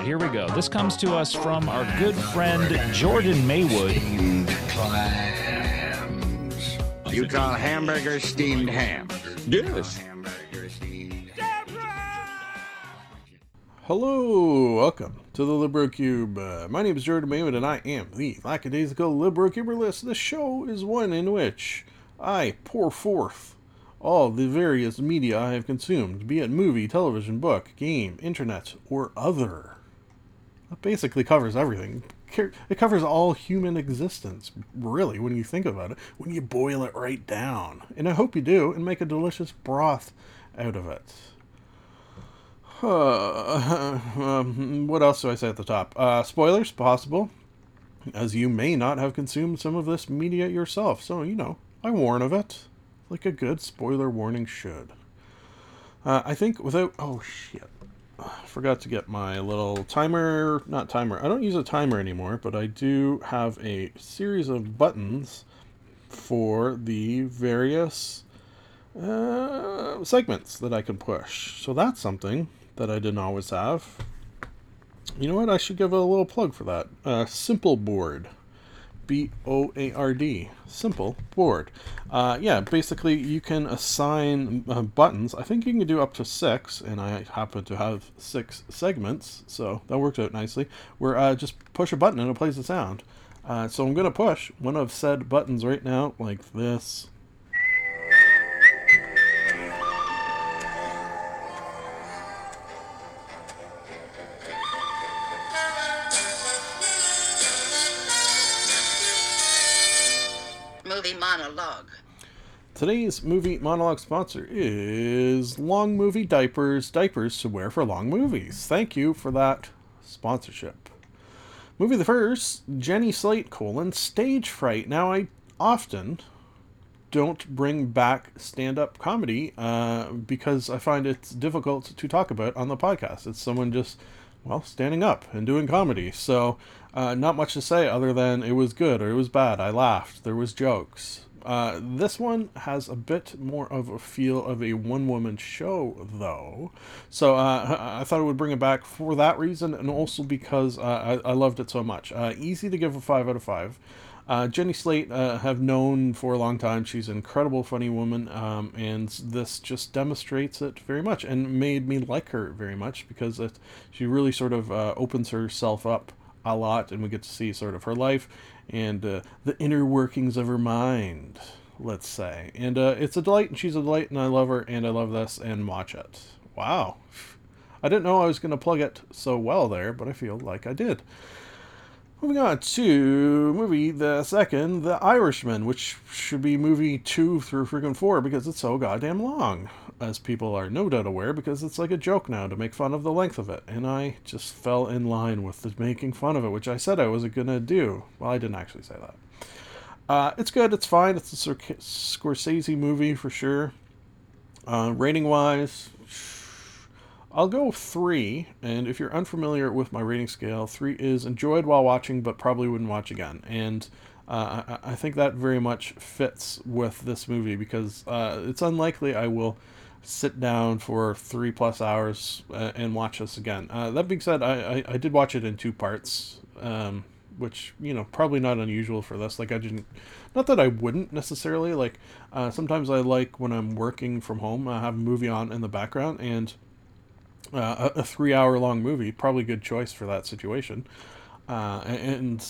right, here we go. This comes to us from our good friend Jordan Maywood. You call hamburger steamed ham? Yes. Hello, welcome to the Libro Cube. Uh, my name is Jordan Maywood, and I am the lackadaisical Libro Cuberlist. This show is one in which I pour forth all the various media I have consumed, be it movie, television, book, game, internet, or other. It basically covers everything. It covers all human existence, really, when you think about it, when you boil it right down. And I hope you do, and make a delicious broth out of it. Um, what else do I say at the top? Uh, spoilers, possible, as you may not have consumed some of this media yourself. So, you know, I warn of it, like a good spoiler warning should. Uh, I think without. Oh, shit. Forgot to get my little timer. Not timer. I don't use a timer anymore, but I do have a series of buttons for the various uh, segments that I can push. So that's something that I didn't always have. You know what? I should give a little plug for that. Uh, Simple Board. B O A R D. Simple board. Uh, yeah, basically you can assign uh, buttons. I think you can do up to six, and I happen to have six segments, so that works out nicely. Where uh, just push a button and it plays the sound. Uh, so I'm going to push one of said buttons right now, like this. Today's movie monologue sponsor is Long Movie Diapers, diapers to wear for long movies. Thank you for that sponsorship. Movie the first, Jenny Slate colon stage fright. Now I often don't bring back stand-up comedy uh, because I find it's difficult to talk about on the podcast. It's someone just well standing up and doing comedy. So uh, not much to say other than it was good or it was bad. I laughed. There was jokes. Uh, this one has a bit more of a feel of a one woman show, though. So uh, I thought I would bring it back for that reason and also because uh, I, I, loved it so much. Uh, easy to give a 5 out of 5. Uh, Jenny Slate, have known for a long time. She's an incredible, funny woman, um, and this just demonstrates it very much and made me like her very much because it, she really sort of opens herself up a lot, and we get to see sort of her life and uh, the inner workings of her mind, let's say. And uh, it's a delight, and she's a delight, and I love her, and I love this, and watch it. Wow. I didn't know I was going to plug it so well there, but I feel like I did. Moving on to movie the second, The Irishman, which should be movie two through freaking four because it's so goddamn long, as people are no doubt aware, because it's like a joke now to make fun of the length of it. And I just fell in line with the making fun of it, which I said I wasn't gonna do. Well, I didn't actually say that. Uh, it's good, it's fine, it's a Scorsese movie for sure. Uh, rating wise, I'll go three, and if you're unfamiliar with my rating scale, three is enjoyed while watching, but probably wouldn't watch again. And uh, I, I, think that very much fits with this movie because uh, it's unlikely I will sit down for three plus hours uh, and watch this again. Uh, that being said, I, I, I, did watch it in two parts, um, which you know probably not unusual for this. Like I didn't, not that I wouldn't necessarily. Like uh, sometimes I like when I'm working from home, I have a movie on in the background and uh, a, a, three hour long movie, probably good choice for that situation. Uh, and,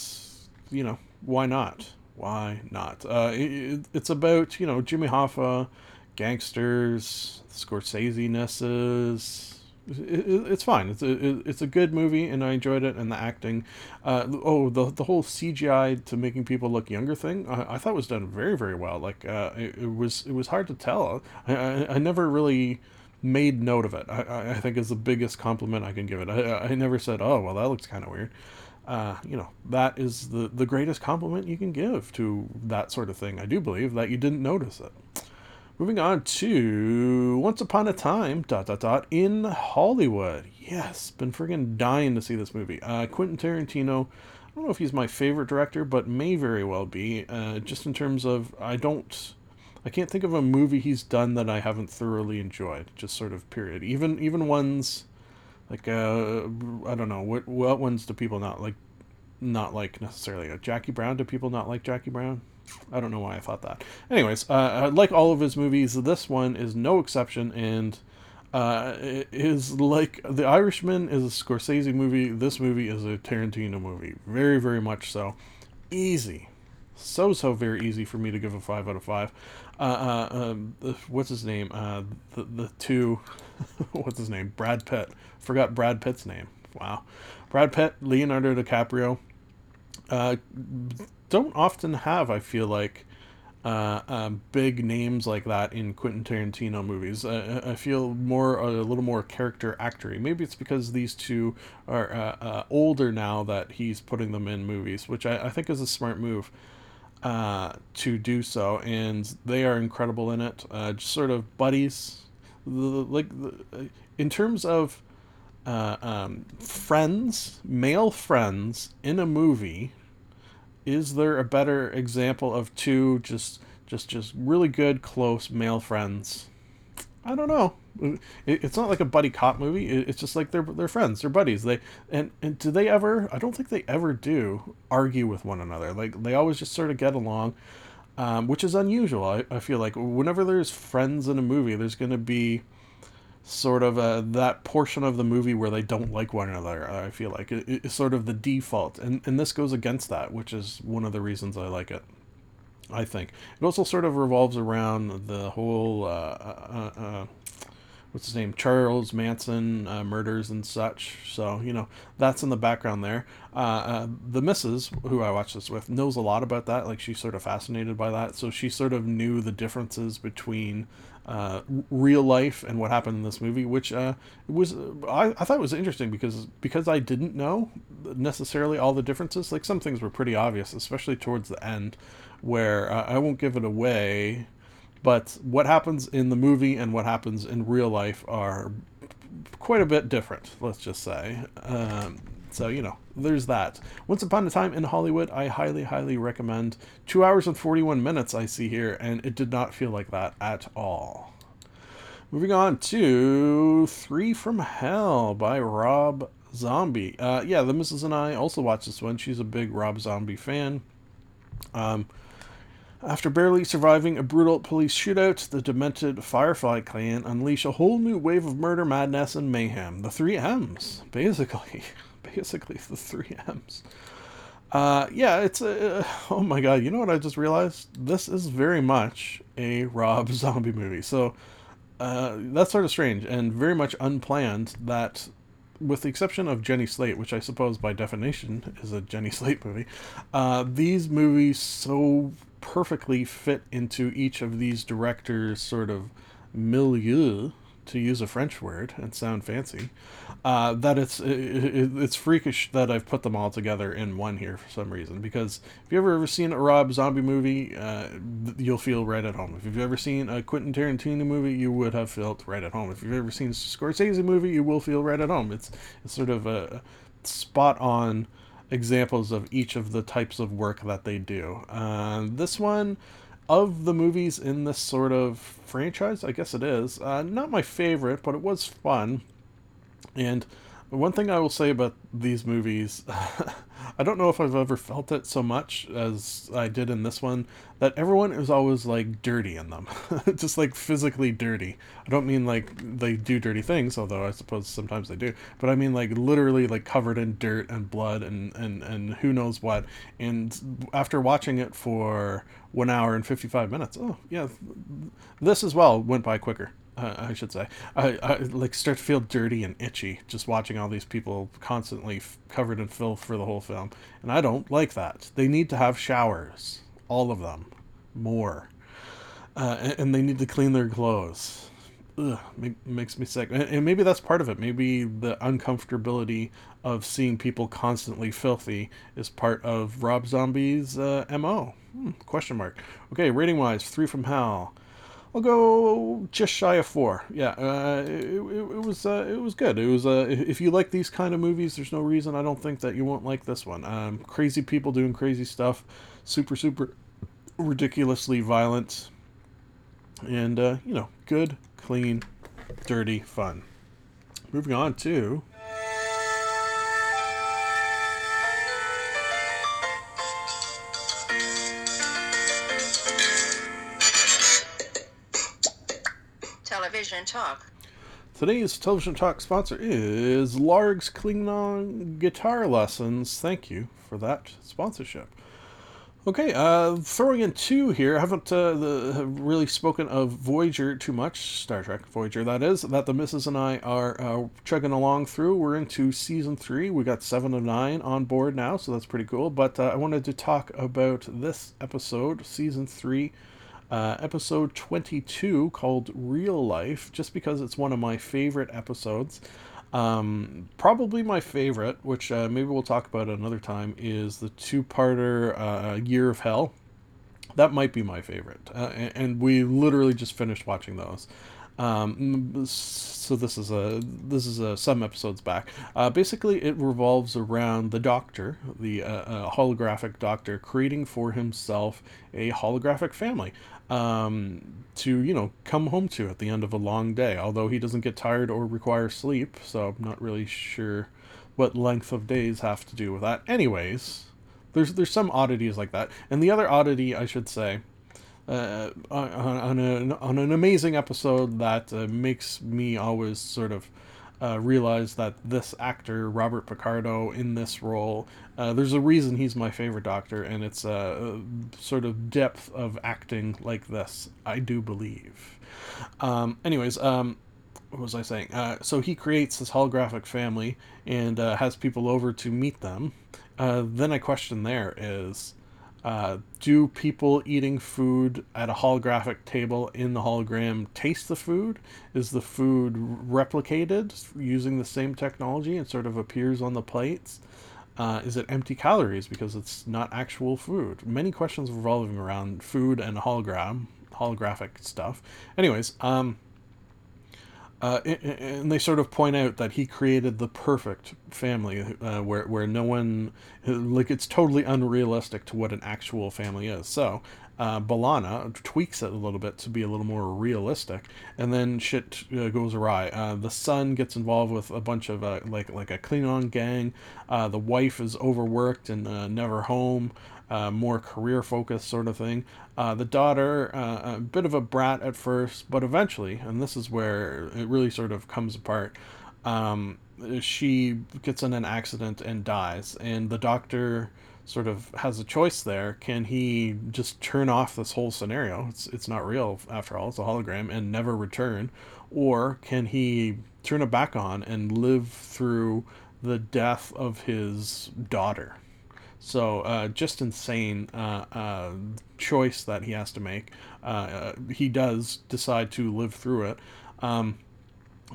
you know, why not? Why not? Uh, it, it's about, you know, Jimmy Hoffa, gangsters, Scorsese nesses. It, it's fine. It's a it's a good movie, and I enjoyed it. And the acting, uh, oh, the the whole CGI to making people look younger thing, I, I thought was done very very well. Like uh, it, it was it was hard to tell. I, I, I never really made note of it. I, I think is the biggest compliment I can give it. I, I never said, oh, well, that looks kind of weird. uh, you know, that is the, the greatest compliment you can give to that sort of thing. I do believe that you didn't notice it. Moving on to Once Upon a Time, dot, dot, dot, in Hollywood. Yes, been friggin' dying to see this movie. Uh, Quentin Tarantino, I don't know if he's my favorite director, but may very well be. Uh, just in terms of, I don't, I can't think of a movie he's done that I haven't thoroughly enjoyed. Just sort of period. Even even ones like uh, I don't know what what ones do people not like, not like necessarily. Uh, Jackie Brown. Do people not like Jackie Brown? I don't know why I thought that. Anyways, uh, like all of his movies, this one is no exception, and uh, is like The Irishman is a Scorsese movie. This movie is a Tarantino movie. Very, very much so. Easy, so so very easy for me to give a five out of five. Uh, uh, um, what's his name? Uh, the the two, what's his name? Brad Pitt. Forgot Brad Pitt's name. Wow, Brad Pitt, Leonardo DiCaprio. Uh, don't often have, I feel like, uh, um, big names like that in Quentin Tarantino movies. Uh, I feel more a little more character actory. Maybe it's because these two are uh, uh, older now that he's putting them in movies, which I, I think is a smart move uh, to do so. And they are incredible in it. Uh, just sort of buddies, the, like the, in terms of uh, um, friends, male friends in a movie is there a better example of two just just just really good close male friends? I don't know. It, it's not like a buddy cop movie. It, it's just like they're they're friends. They're buddies. They and and do they ever i don't think they ever do argue with one another. Like they always just sort of get along um, which is unusual. I, I feel like whenever there's friends in a movie there's going to be sort of uh, that portion of the movie where they don't like one another. I feel like it, it's sort of the default, and and this goes against that, which is one of the reasons I like it. I think it also sort of revolves around the whole uh, uh, uh, what's his name Charles Manson uh, murders and such. So you know that's in the background there. Uh, uh, the missus who I watched this with knows a lot about that. Like she's sort of fascinated by that. So she sort of knew the differences between uh, real life and what happened in this movie, which uh, was I, I thought was interesting because because I didn't know necessarily all the differences. Like some things were pretty obvious, especially towards the end, where uh, I won't give it away, but what happens in the movie and what happens in real life are quite a bit different. Let's just say. Um, so, you know, there's that. Once Upon a Time in Hollywood, I highly, highly recommend. Two hours and 41 minutes I see here, and it did not feel like that at all. Moving on to Three from Hell by Rob Zombie. Uh, yeah, the missus and I also watched this one. She's a big Rob Zombie fan. Um, after barely surviving a brutal police shootout, the demented Firefly clan unleash a whole new wave of murder, madness, and mayhem. The three M's, basically. basically the three M's. Uh, yeah, it's a. Oh my god, you know what I just realized? This is very much a Rob Zombie movie. So uh, that's sort of strange and very much unplanned. That, with the exception of Jenny Slate, which I suppose by definition is a Jenny Slate movie, uh, these movies so perfectly fit into each of these directors' sort of milieu to use a French word and sound fancy, uh, that it's it, it's freakish that I've put them all together in one here for some reason. Because if you've ever, ever seen a Rob Zombie movie, uh, you'll feel right at home. If you've ever seen a Quentin Tarantino movie, you would have felt right at home. If you've ever seen a Scorsese movie, you will feel right at home. It's it's sort of a spot on examples of each of the types of work that they do. Uh, this one of the movies in this sort of franchise, I guess it is. Uh, not my favorite, but it was fun. And one thing I will say about these movies, I don't know if I've ever felt it so much as I did in this one, that everyone is always like dirty in them. Just like physically dirty. I don't mean like they do dirty things, although I suppose sometimes they do, but I mean like literally like covered in dirt and blood and, and, and who knows what. And after watching it for one hour and 55 minutes. Oh, yeah, this as well went by quicker. Uh, I should say. I, I like start to feel dirty and itchy just watching all these people constantly f- covered in filth for the whole film, and I don't like that. They need to have showers, all of them, more, uh, and, and they need to clean their clothes. ugh, make, makes me sick. And, and maybe that's part of it. Maybe the uncomfortability of seeing people constantly filthy is part of Rob Zombie's uh, mo. Hmm, question mark. Okay, rating wise, three from hell. I'll go just shy of four. Yeah, uh, it, it, it was uh, it was good. It was uh, if you like these kind of movies, there's no reason I don't think that you won't like this one. Um, crazy people doing crazy stuff, super super ridiculously violent, and uh, you know, good, clean, dirty fun. Moving on to Television Talk. Today's television talk sponsor is Larg's Klingon Guitar Lessons. Thank you for that sponsorship. Okay, uh, throwing in two here. I haven't uh, the, really spoken of Voyager too much, Star Trek Voyager, that is, that the missus and I are uh, chugging along through. We're into season three. We got seven of nine on board now, so that's pretty cool. But uh, I wanted to talk about this episode, season three, uh, episode 22 called Real Life, just because it's one of my favorite episodes. Um, probably my favorite, which uh, maybe we'll talk about another time, is the two-parter uh, Year of Hell. That might be my favorite, uh, and, and we literally just finished watching those. Um, so this is a this is a some episodes back. Uh, basically, it revolves around the Doctor, the uh, uh, holographic Doctor, creating for himself a holographic family um, to you know come home to at the end of a long day. Although he doesn't get tired or require sleep, so I'm not really sure what length of days have to do with that. Anyways, there's there's some oddities like that, and the other oddity I should say uh, on, on, a, on an amazing episode that uh, makes me always sort of uh, realize that this actor, Robert Picardo, in this role, uh, there's a reason he's my favorite doctor, and it's a sort of depth of acting like this, I do believe. Um, anyways, um, what was I saying? Uh, so he creates this holographic family and uh, has people over to meet them. Uh, then a question there is uh, do people eating food at a holographic table in the hologram taste the food? Is the food replicated using the same technology and sort of appears on the plates? Uh, is it empty calories because it's not actual food? Many questions revolving around food and hologram, holographic stuff. Anyways, um, uh, and they sort of point out that he created the perfect family uh, where, where no one like it's totally unrealistic to what an actual family is so uh, B'Elanna tweaks it a little bit to be a little more realistic, and then shit uh, goes awry. Uh, the son gets involved with a bunch of like like a Klingon gang. The wife is overworked and never home. Uh, more career focused sort of thing. Uh, the daughter, uh, a bit of a brat at first, but eventually, and this is where it really sort of comes apart. Um, she gets in an accident and dies, and the doctor sort of has a choice there. Can he just turn off this whole scenario? It's it's not real after all. It's a hologram and never return, or can he turn it back on and live through the death of his daughter? So uh, just insane uh, uh, choice that he has to make. Uh, he does decide to live through it. Um,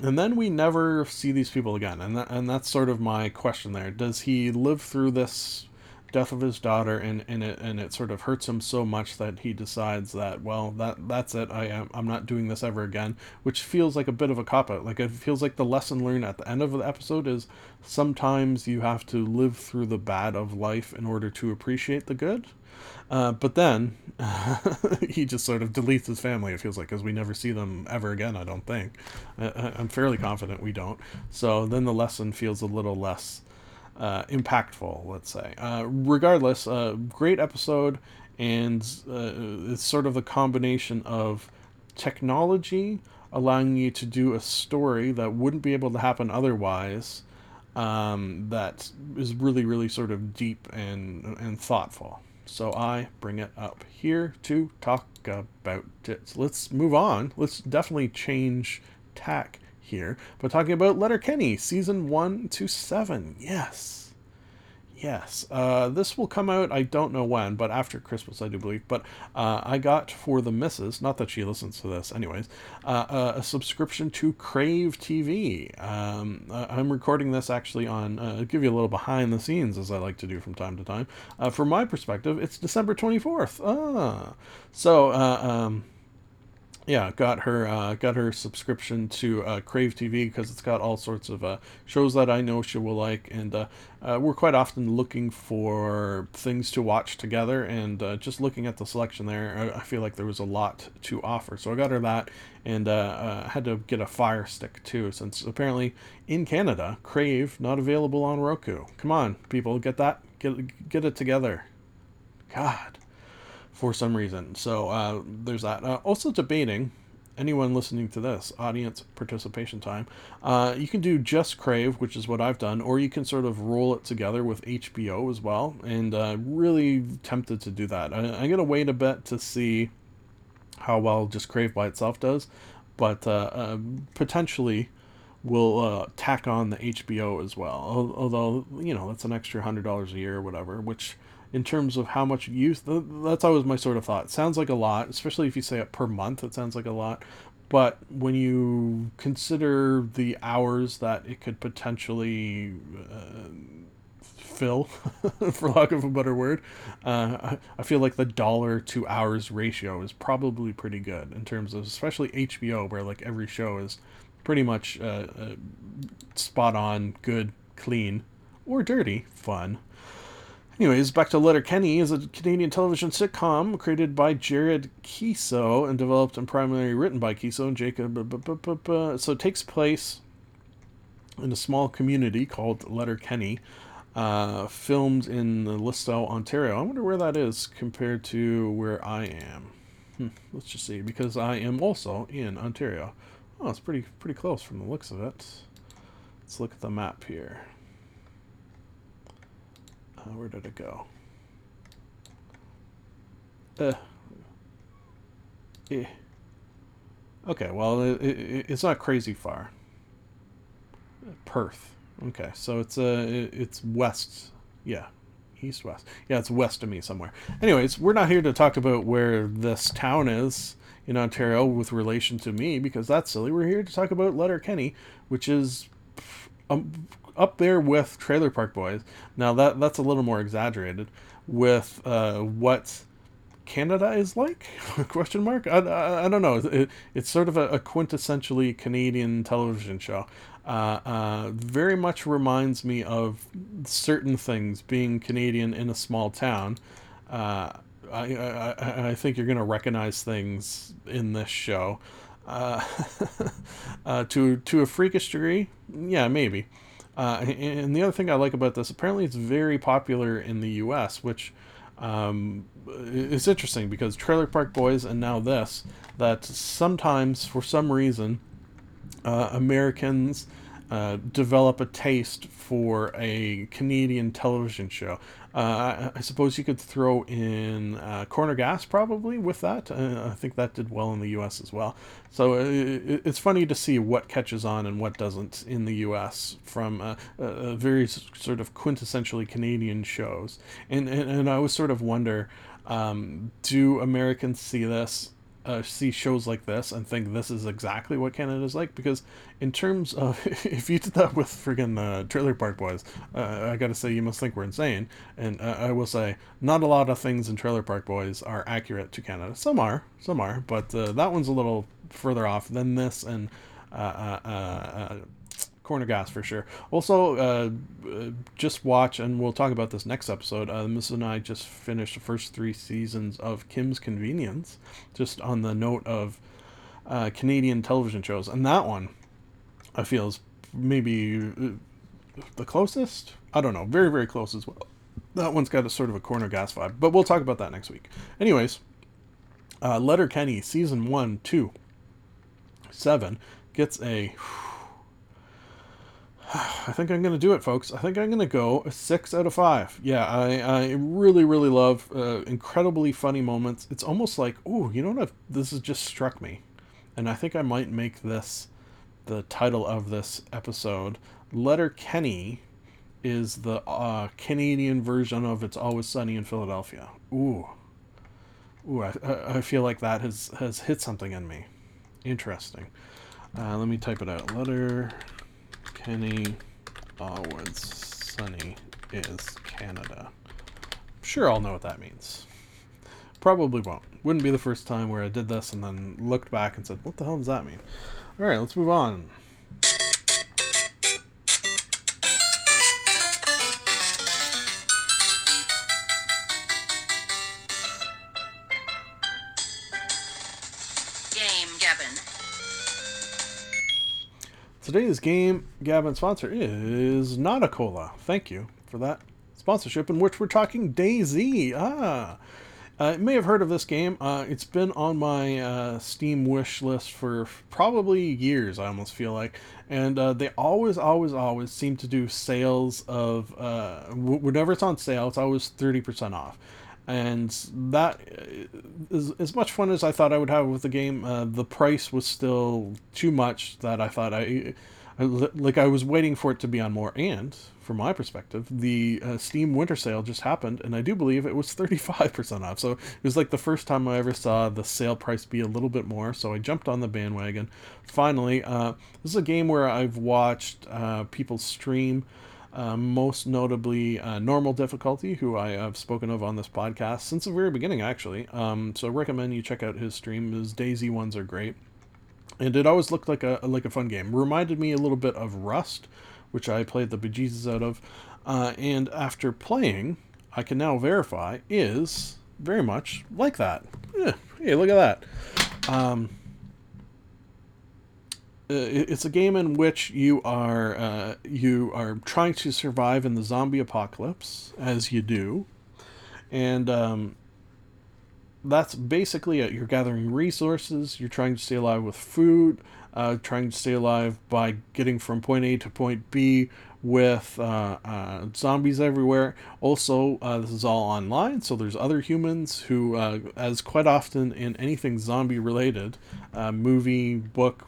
and then we never see these people again, and that, and that's sort of my question there. Does he live through this death of his daughter and, and it and it sort of hurts him so much that he decides that well that that's it I am I'm not doing this ever again which feels like a bit of a cop out like it feels like the lesson learned at the end of the episode is sometimes you have to live through the bad of life in order to appreciate the good uh, but then he just sort of deletes his family. It feels like because we never see them ever again. I don't think. I, I'm fairly confident we don't. So then the lesson feels a little less uh, impactful, let's say. Uh, regardless, uh, great episode, and uh, it's sort of the combination of technology allowing you to do a story that wouldn't be able to happen otherwise. Um, that is really, really sort of deep and and thoughtful. So I bring it up here to talk about it. So let's move on. Let's definitely change tack here, but talking about Letterkenny, season one to seven. Yes. Yes, uh, this will come out. I don't know when, but after Christmas, I do believe. But uh, I got for the missus, not that she listens to this, anyways, uh, uh, a subscription to Crave TV. Um, I'm recording this actually on. Uh, give you a little behind the scenes, as I like to do from time to time. Uh, from my perspective, it's December 24th. Ah, so. Um, yeah, got her uh, got her subscription to uh, Crave TV because it's got all sorts of uh, shows that I know she will like, and uh, uh, we're quite often looking for things to watch together. And uh, just looking at the selection there, I, I feel like there was a lot to offer. So I got her that, and uh, had to get a Fire Stick too, since apparently in Canada, Crave not available on Roku. Come on, people, get that, get get it together. God for some reason. So uh, there's that. Uh, also debating. Anyone listening to this, audience participation time, uh, you can do just Crave, which is what I've done, or you can sort of roll it together with HBO as well. And uh, really tempted to do that. I, I'm gonna wait a bit to see how well just Crave by itself does, but uh, uh, potentially will uh, tack on the HBO as well. Although you know that's an extra hundred dollars a year or whatever, which in terms of how much use th- that's always my sort of thought. It sounds like a lot, especially if you say it per month. It sounds like a lot, but when you consider the hours that it could potentially uh, fill, for lack of a better word, uh, I, I feel like the dollar to hours ratio is probably pretty good in terms of especially HBO, where like every show is pretty much uh, uh, spot on, good, clean, or dirty, fun. Anyways, back to Letterkenny is a Canadian television sitcom created by Jared Keeso and developed and primarily written by Keeso and Jacob. So it takes place in a small community called Letterkenny, uh, filmed in Listowel, Ontario. I wonder where that is compared to where I am. Hmm, let's just see, because I am also in Ontario. Oh, it's pretty pretty close from the looks of it. Let's look at the map here. Where did it go? Uh. Eh. Okay, well, it, it, it's not crazy far. Perth. Okay, so it's uh, it- it's west. Yeah, east west. Yeah, it's west of me somewhere. Anyways, we're not here to talk about where this town is in Ontario with relation to me because that's silly. We're here to talk about Letterkenny, which is um, up there with Trailer Park Boys. Now that that's a little more exaggerated with uh, what Canada is like? Question mark. I, I, I don't know. It, it's sort of a, a quintessentially Canadian television show. Uh, uh, very much reminds me of certain things being Canadian in a small town. Uh, I, I, I- think you're going to recognize things in this show. Uh, uh, to to a freakish degree, yeah, maybe. Uh, and- the other thing I like about this, apparently, it's very popular in the U.S., which um, is interesting because Trailer Park Boys and now this, that sometimes for some reason, uh, Americans uh, develop a taste for a Canadian television show. Uh, I, suppose you could throw in uh, Corner Gas probably with that. Uh, I think that did well in the U.S. as well. So uh, it, it's funny to see what catches on and what doesn't in the U.S. from uh, very sort of quintessentially Canadian shows. And and, and I always sort of wonder, um, do Americans see this uh, see shows like this and think this is exactly what Canada's like because in terms of if you did that with friggin' uh, Trailer Park Boys, uh, I gotta say you must think we're insane. And uh, I will say not a lot of things in Trailer Park Boys are accurate to Canada. Some are, some are, but uh, that one's a little further off than this and. Uh, uh, uh, uh, corner gas for sure. Also, uh, uh, just watch, and we'll talk about this next episode. Uh, Mrs. and I just finished the first three seasons of Kim's Convenience, just on the note of uh, Canadian television shows, and that one I feel is maybe uh, the closest. I don't know, very very close as well. That one's got a sort of a corner gas vibe, but we'll talk about that next week. Anyways, uh, Letterkenny season one, two, seven gets a I think I'm gonna do it, folks. I think I'm gonna go a six out of five. Yeah, I, I really really love uh, incredibly funny moments. It's almost like, oh, you know what? I've, this has just struck me, and I think I might make this the title of this episode. Letterkenny is the uh, Canadian version of It's Always Sunny in Philadelphia. Ooh. Ooh, I, I I feel like that has, has hit something in me. Interesting. Uh, let me type it out. Letter Kenny Always uh, Sunny is Canada. Sure, I'll know what that means. Probably won't. Wouldn't be the first time where I did this and then looked back and said, what the hell does that mean? All right, let's move on. Today's game, Gabbin' sponsor, is not a cola. Thank you for that sponsorship, in which we're talking DayZ. Ah, uh, you may have heard of this game. Uh, it's been on my uh, Steam wish list for probably years. I almost feel like, and uh, they always, always, always seem to do sales of uh, whenever it's on sale. It's always thirty percent off and that is as much fun as I thought I would have with the game. Uh, the price was still too much that I thought I, I like I was waiting for it to be on more. And from my perspective, the uh, Steam Winter Sale just happened, and I do believe it was thirty five percent off. So it was like the first time I ever saw the sale price be a little bit more. So I jumped on the bandwagon. Finally, uh, this is a game where I've watched uh, people stream. Uh, most notably uh, normal difficulty who i have spoken of on this podcast since the very beginning actually. Um, so I recommend you check out his stream. His DayZ ones are great. And it always looked like a like a fun game. Reminded me a little bit of rust which i played the bejesus out of. Uh, and after playing i can now verify is very much like that. Yeah, hey look at that. Um, it's a game in which you are uh, you are trying to survive in the zombie apocalypse as you do, and um, that's basically it. You're gathering resources. You're trying to stay alive with food. Uh, trying to stay alive by getting from point A to point B with uh, uh, zombies everywhere. Also, uh, this is all online, so there's other humans who, uh, as quite often in anything zombie related, uh, movie, book,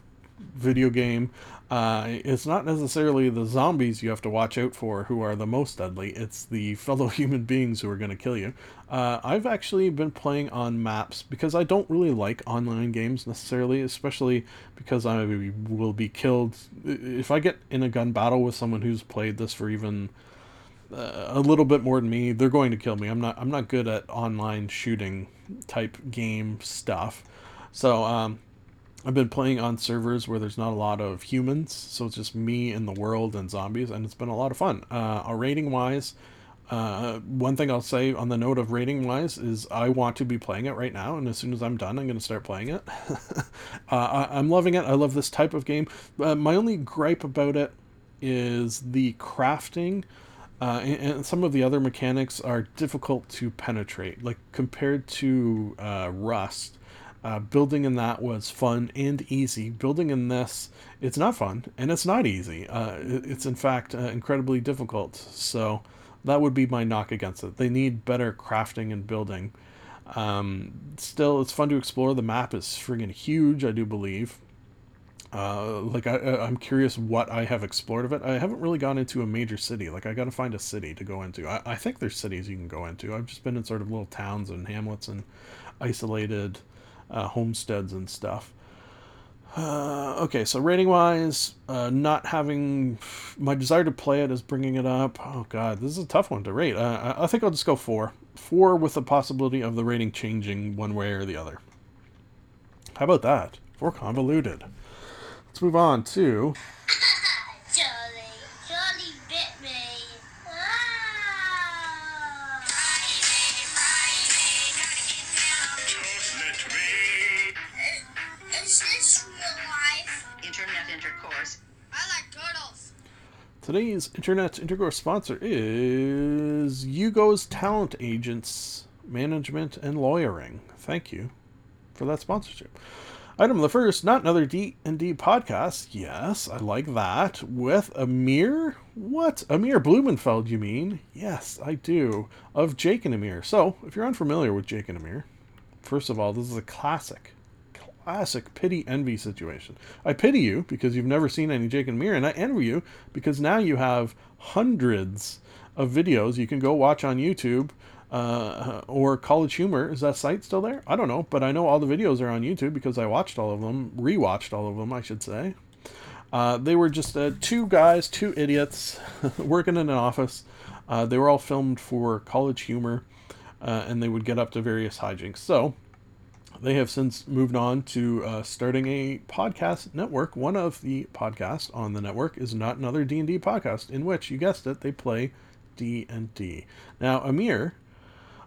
video game, uh, it's not necessarily the zombies you have to watch out for who are the most deadly. It's the fellow human beings who are going to kill you. Uh, I've actually been playing on maps because I don't really like online games necessarily, especially because I will be killed if I get in a gun battle with someone who's played this for even uh, a little bit more than me. They're going to kill me. I'm not. I'm not good at online shooting type game stuff. So um, I've been playing on servers where there's not a lot of humans, so it's just me in the world and zombies, and it's been a lot of fun. Uh, rating wise, uh, one thing I'll say on the note of rating wise is I want to be playing it right now, and as soon as I'm done, I'm going to start playing it. uh, I, I'm loving it. I love this type of game. Uh, my only gripe about it is the crafting. Uh, and, and some of the other mechanics are difficult to penetrate. Like compared to uh, Rust, uh, building in that was fun and easy. Building in this, it's not fun and it's not easy. Uh, it's in fact uh, incredibly difficult. So that would be my knock against it. They need better crafting and building. Um, still, it's fun to explore. The map is friggin' huge, I do believe. Uh, like I, I'm curious what I have explored of it. I haven't really gone into a major city. Like I got to find a city to go into. I, I think there's cities you can go into. I've just been in sort of little towns and hamlets and isolated uh, homesteads and stuff. Uh, okay, so rating wise, uh, not having my desire to play it is bringing it up. Oh god, this is a tough one to rate. Uh, I I think I'll just go four. Four with the possibility of the rating changing one way or the other. How about that? Four convoluted. Let's move on to today's internet intercourse sponsor is Hugo's Talent Agents Management and Lawyering. Thank you for that sponsorship. Item the first, not another D and D podcast. Yes, I like that. With Amir, what Amir Blumenfeld? You mean? Yes, I do. Of Jake and Amir. So, if you're unfamiliar with Jake and Amir, first of all, this is a classic, classic pity envy situation. I pity you because you've never seen any Jake and Amir, and I envy you because now you have hundreds of videos you can go watch on YouTube uh, or College Humor. Is that site still there? I don't know, but I know all the videos are on YouTube because I watched all of them, rewatched all of them, I should say. Uh, they were just uh, two guys, two idiots, working in an office. Uh, they were all filmed for College Humor, uh, and they would get up to various hijinks. So they have since moved on to uh, starting a podcast network. One of the podcasts on the network is not another D and D podcast, in which you guessed it, they play D and D. Now Amir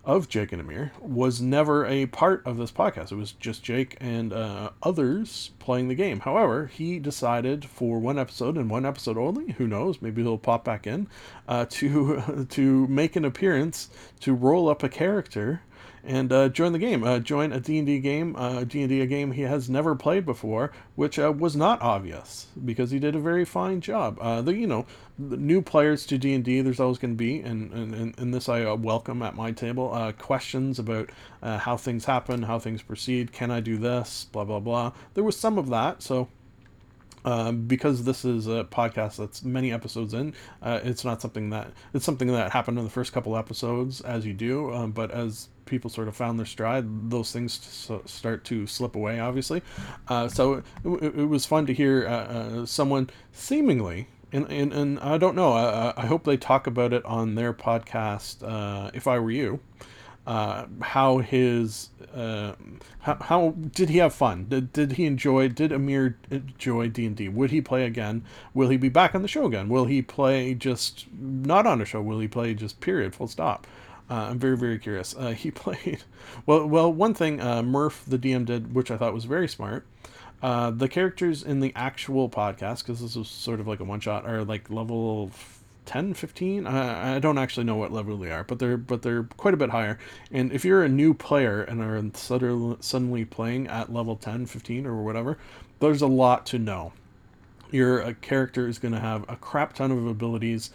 of Jake and Amir was never a part of this podcast. It was just Jake and uh, others playing the game. However, he decided for one episode and one episode only, who knows, maybe he'll pop back in, uh, to to make an appearance to roll up a character and uh, join the game. Uh, join a D&D game, uh, D&D a game he has never played before, which uh, was not obvious because he did a very fine job. Uh, the you know the new players to D&D, there's always going to be, and, and, and this I uh, welcome at my table, questions about how things happen, how things proceed, can I do this, blah, blah, blah. There was some of that, so um, because this is a podcast that's many episodes in, uh, it's not something that it's something that happened in the first couple episodes as you do, um, but as people sort of found their stride, those things s- start to slip away, obviously. Uh, so it, it, it was fun to hear uh, uh, someone seemingly. And, and, and I don't know. I, I hope they talk about it on their podcast. Uh, if I were you, uh, how his uh, how, how did he have fun? Did, did he enjoy? Did Amir enjoy D and D? Would he play again? Will he be back on the show again? Will he play just not on a show? Will he play just period, full stop? Uh, I'm very very curious. Uh, he played well. Well, one thing uh, Murph the DM did, which I thought was very smart. Uh, the characters in the actual podcast, because this was sort of like a one shot, are like level 10 15 I, I don't actually know what level they are but they're but they're quite a bit higher and if you're a new player and are suddenly playing at level 10 15 or whatever there's a lot to know your uh, character is going to have a crap ton of abilities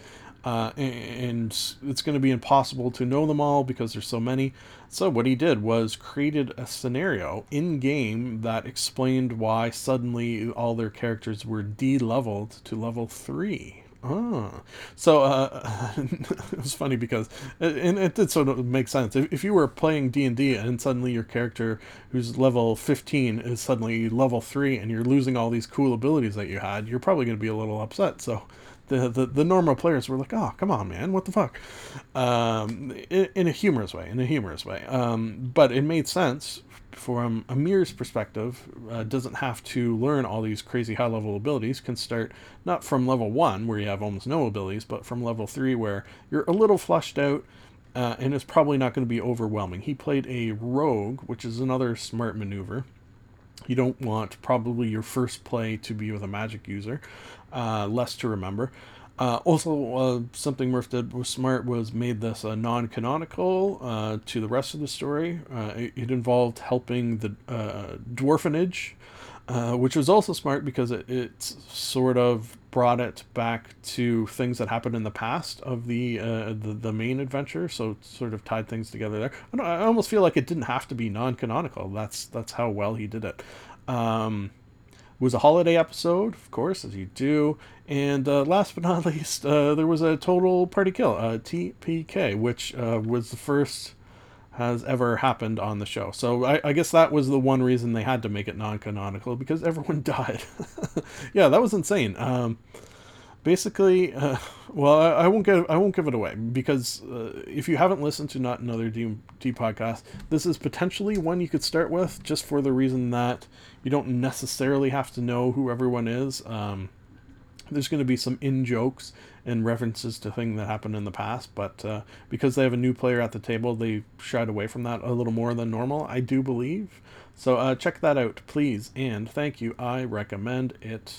uh, and it's going to be impossible to know them all because there's so many. So what he did was created a scenario in game that explained why suddenly all their characters were de-leveled to level three. Ah, so uh, it was funny because, and it did sort of make sense. If, if you were playing D and D and suddenly your character, who's level fifteen, is suddenly level three, and you're losing all these cool abilities that you had, you're probably going to be a little upset. So, the, the the normal players were like, "Oh, come on, man, what the fuck?" Um, in, in a humorous way, in a humorous way. Um, but it made sense from Amir's perspective, uh, doesn't have to learn all these crazy high level abilities, can start not from level one, where you have almost no abilities, but from level three, where you're a little flushed out. Uh, and it's probably not going to be overwhelming. He played a rogue, which is another smart maneuver. You don't want probably your first play to be with a magic user, uh, less to remember. Uh, also, uh, something Murph did was smart was made this uh, non-canonical to the rest of the story. It, it involved helping the dwarfenage, which was also smart because it, it sort of brought it back to things that happened in the past of the uh, the, the main adventure. So sort of tied things together there. I, I almost feel like it didn't have to be non-canonical. That's that's how well he did it. Um, was a holiday episode, of course, as you do. And uh, last but not least, uh, there was a total party kill, uh, TPK, which uh, was the first has ever happened on the show. So I, I, guess that was the one reason they had to make it non-canonical because everyone died. yeah, that was insane. Um, basically, uh, well, I, I, won't give I won't give it away because uh, if you haven't listened to not another D, D podcast, this is potentially one you could start with just for the reason that you don't necessarily have to know who everyone is. Um, there's going to be some in jokes and references to things that happened in the past, but uh, because they have a new player at the table, they shied away from that a little more than normal, I do believe. So uh, check that out, please, and thank you. I recommend it.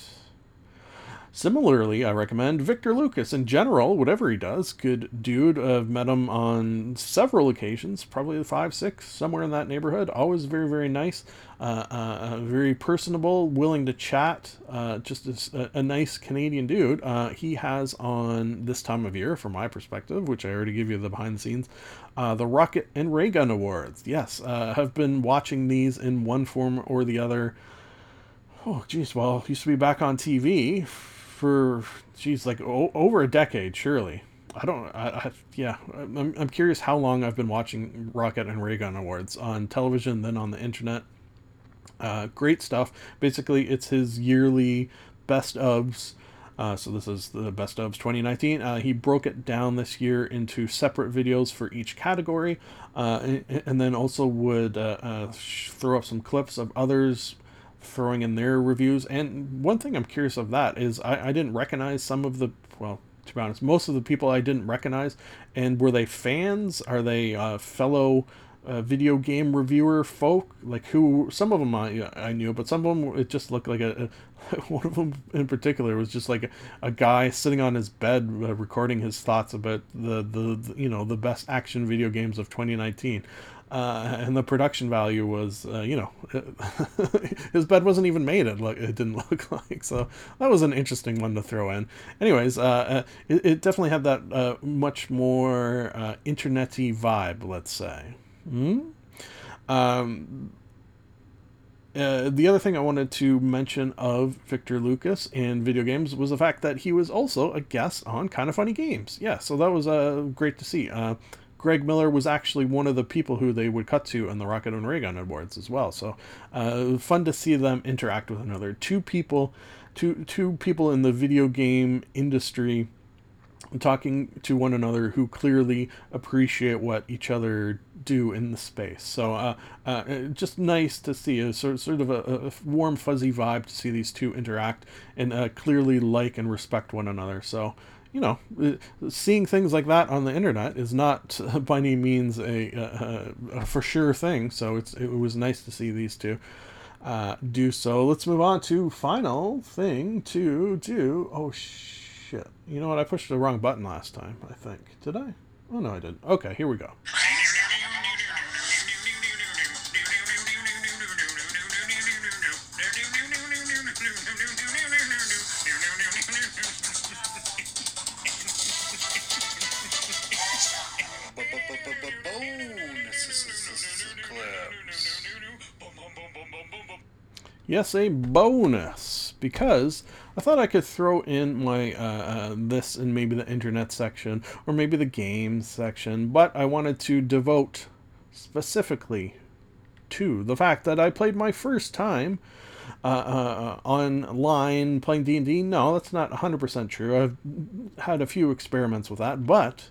Similarly, I recommend Victor Lucas in general, whatever he does. Good dude. I've met him on several occasions, probably five, six, somewhere in that neighborhood. Always very, very nice. Uh, uh, uh, very personable, willing to chat. Uh, just a, a, nice Canadian dude. Uh, he has on this time of year, from my perspective, which I already give you the behind the scenes, uh, the Rocket and Ray Gun Awards. Yes, have been watching these in one form or the other. Oh, geez, well, used to be back on TV for geez like o- over a decade surely. I don't I, I yeah I'm, I'm curious how long i've been watching rocket and ray gun awards on television then on the internet. Uh, great stuff. Basically it's his yearly best ofs uh, so this is the best ofs 2019 uh, he broke it down this year into separate videos for each category uh, and, and, then also would uh, uh, throw up some clips of others throwing in their reviews. And one thing I'm curious of that is I, I didn't recognize some of the, well, to be honest, most of the people I didn't recognize. And were they fans? Are they uh, fellow uh, video game reviewer folk? Like who? Some of them I, I knew, but some of them it just looked like a. a one of them in particular was just like a, a guy sitting on his bed uh, recording his thoughts about the, the, the you know the best action video games of 2019 uh, and the production value was, uh, you know, his bed wasn't even made. It look, it didn't look like so. That was an interesting one to throw in. Anyways, uh, uh it, it, definitely had that uh, much more uh, internety vibe. Let's say. Hmm? Um, uh, the other thing I wanted to mention of Victor Lucas in video games was the fact that he was also a guest on Kinda Funny Games. Yeah, so that was great to see. Greg Miller was actually one of the people who they would cut to in the Rocket and Raygun Awards as well. So uh, fun to see them interact with another. Two people, two two people in the video game industry talking to one another who clearly appreciate what each other do in the space. So uh, uh, just nice to see a sort, sort of a, a, warm fuzzy vibe to see these two interact and uh, clearly like and respect one another. So you know, uh, seeing things like that on the internet is not by any means a, a, a for sure thing. So it's it was nice to see these two uh, do so. Let's move on to final thing to do. Oh shit! You know what? I pushed the wrong button last time. I think did I? Oh no, I didn't. Okay, here we go. Yes, a bonus because I thought I could throw in my uh, uh, this in maybe the internet section or maybe the games section, but I wanted to devote specifically to the fact that I played my first time uh, uh, online playing D&D. No, that's not 100% true. I've had a few experiments with that, but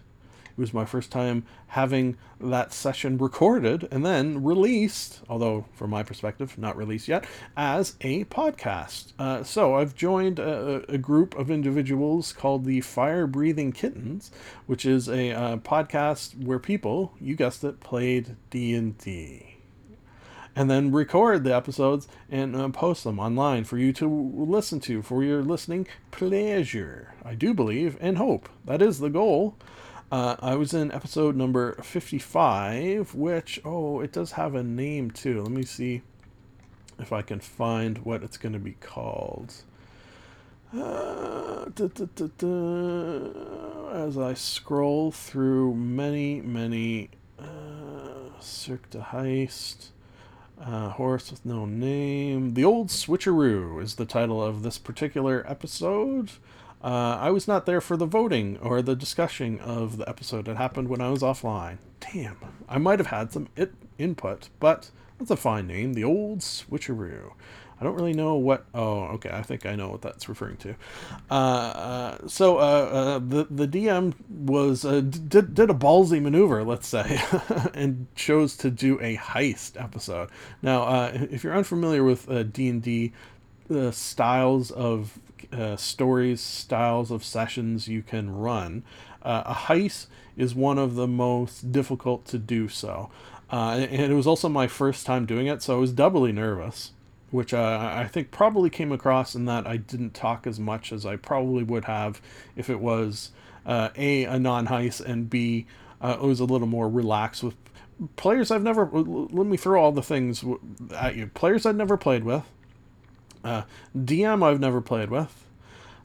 it was my first time having that session recorded and then released, although from my perspective, not released yet, as a podcast. Uh, so I've joined a, a, group of individuals called the Firebreathing Kittens, which is a uh, podcast where people, you guessed it, played D&D and then record the episodes and uh, post them online for you to listen to for your listening pleasure. I do believe and hope that is the goal. Uh, I was in episode number 55, which, oh, it does have a name too. Let me see if I can find what it's going to be called. Uh, da, da, da, As I scroll through many, many uh, Cirque de Heist, uh, Horse with No Name. The Old Switcheroo is the title of this particular episode. Uh, I was not there for the voting or the discussion of the episode. It happened when I was offline. Damn, I might have had some it input, but that's a fine name. The old switcheroo. I don't really know what. Oh, okay. I think I know what that's referring to. Uh, uh, so uh, uh the the DM was did did a ballsy maneuver, let's say, and chose to do a heist episode. Now, uh, if you're unfamiliar with D and D styles of uh, stories, styles of sessions you can run. Uh, a heist is one of the most difficult to do so. Uh, and it was also my first time doing it, so I was doubly nervous. which uh, I think probably came across in that I didn't talk as much as I probably would have if it was uh, a a non heist and b uh, it was a little more relaxed with players I've never. Let me throw all the things at you. Players I've never played with. Uh, DM I've never played with.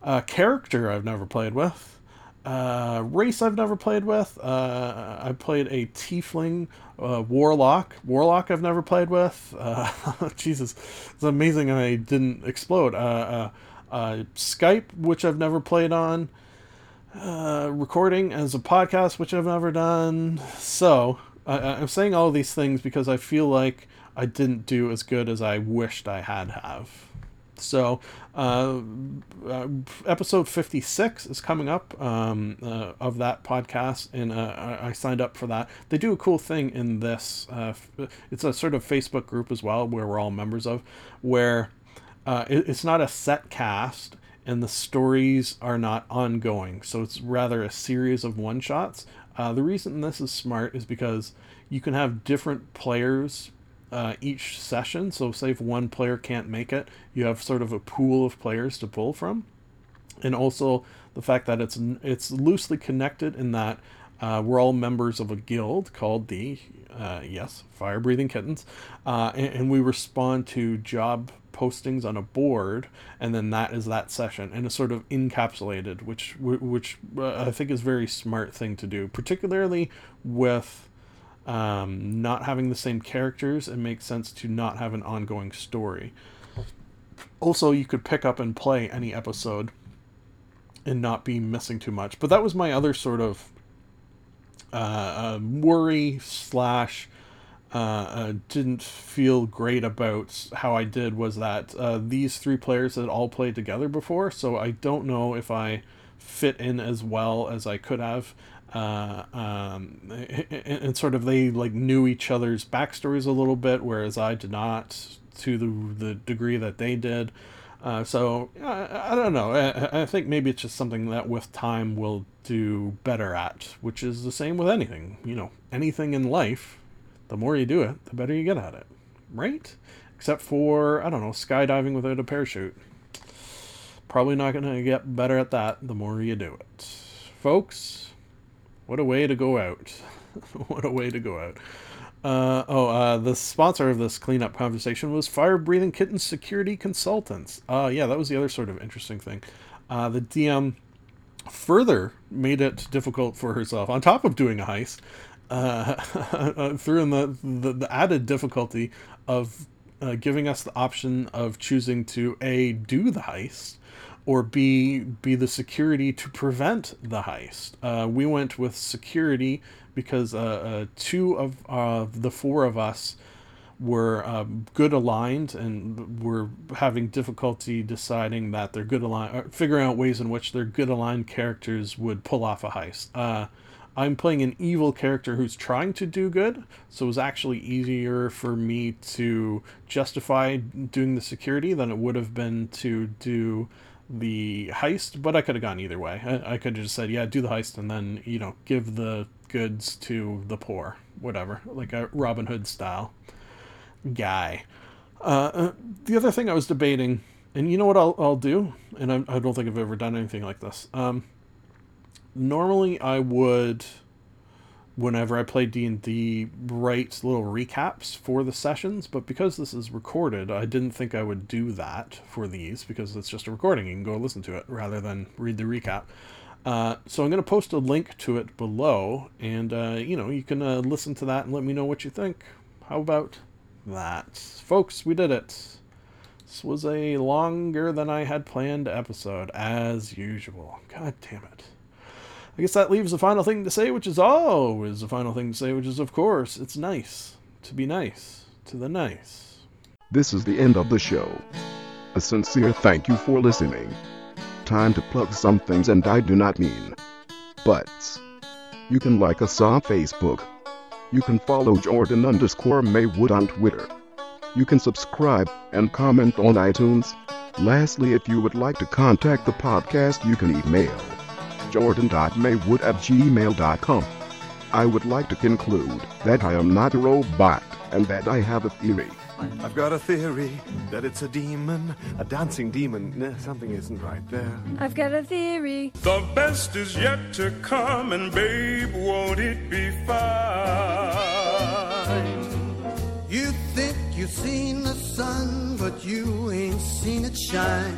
Uh, character I've never played with. Uh, race I've never played with. Uh, I played a tiefling uh, warlock. Warlock I've never played with. Uh, Jesus, it's amazing I didn't explode. Uh, uh, Skype, which I've never played on. Recording as a podcast, which I've never done. So I, I'm saying all these things because I feel like I didn't do as good as I wished I had have. So, uh, uh, episode 56 is coming up um, uh, of that podcast, and uh, I I signed up for that. They do a cool thing in this. Uh, it's a sort of Facebook group as well, where we're all members of, where uh, it, it's not a set cast, and the stories are not ongoing. So it's rather a series of one shots. The reason this is smart is because you can have different players uh, each session. So, say if one player can't make it, you have sort of a pool of players to pull from, and also the fact that it's it's loosely connected in that uh, we're all members of a guild called the uh, yes Firebreathing Kittens, uh, and, and we respond to job postings on a board, and then that is that session, and it's sort of encapsulated, which which uh, I think is very smart thing to do, particularly with um, not having the same characters, it makes sense to not have an ongoing story. Also, you could pick up and play any episode and not be missing too much. But that was my other sort of uh, uh, worry slash uh, uh, didn't feel great about how I did was that uh, these three players had all played together before, so I don't know if I fit in as well as I could have uh, um, and, and sort of they like knew each other's backstories a little bit, whereas I did not to the the degree that they did. Uh, so I, I don't know. I, I think maybe it's just something that with time we'll do better at, which is the same with anything. You know, anything in life, the more you do it, the better you get at it, right? Except for I don't know, skydiving without a parachute. Probably not going to get better at that the more you do it, folks. What a way to go out. what a way to go out. Uh, oh, uh, the sponsor of this cleanup conversation was Firebreathing Kitten Security Consultants. Uh, yeah, that was the other sort of interesting thing. Uh, the DM further made it difficult for herself, on top of doing a heist, uh, threw in the, the, the added difficulty of uh, giving us the option of choosing to A, do the heist, or B, be the security to prevent the heist. Uh, we went with security because uh, uh, two of uh, the four of us were um, good aligned and were having difficulty deciding that they're good aligned, figuring out ways in which their good aligned characters would pull off a heist. Uh, I'm playing an evil character who's trying to do good, so it was actually easier for me to justify doing the security than it would have been to do the heist, but I could have gone either way. I, I could have just said, yeah, do the heist and then, you know, give the goods to the poor, whatever, like a Robin Hood style guy. Uh, uh, the other thing I was debating, and you know what I'll, I'll do, and I, I don't think I've ever done anything like this. Um, normally I would whenever I play D&D write little recaps for the sessions, but because this is recorded, I didn't think I would do that for these because it's just a recording. You can go listen to it rather than read the recap. Uh, so I'm going to post a link to it below, and uh, you know you can uh, listen to that and let me know what you think. How about that, folks? We did it. This was a longer than I had planned episode, as usual. God damn it. I guess that leaves the final thing to say, which is always the final thing to say, which is, of course, it's nice to be nice to the nice. This is the end of the show. A sincere thank you for listening. Time to plug some things, and I do not mean butts. You can like us on Facebook. You can follow Jordan underscore Maywood on Twitter. You can subscribe and comment on iTunes. Lastly, if you would like to contact the podcast, you can email jordan.maywood at gmail.com. I would like to conclude that I am not a robot and that I have a theory. I've got a theory that it's a demon, a dancing demon. Nah, something isn't right there. I've got a theory. The best is yet to come, and babe, won't it be fine? You think you've seen the sun, but you ain't seen it shine.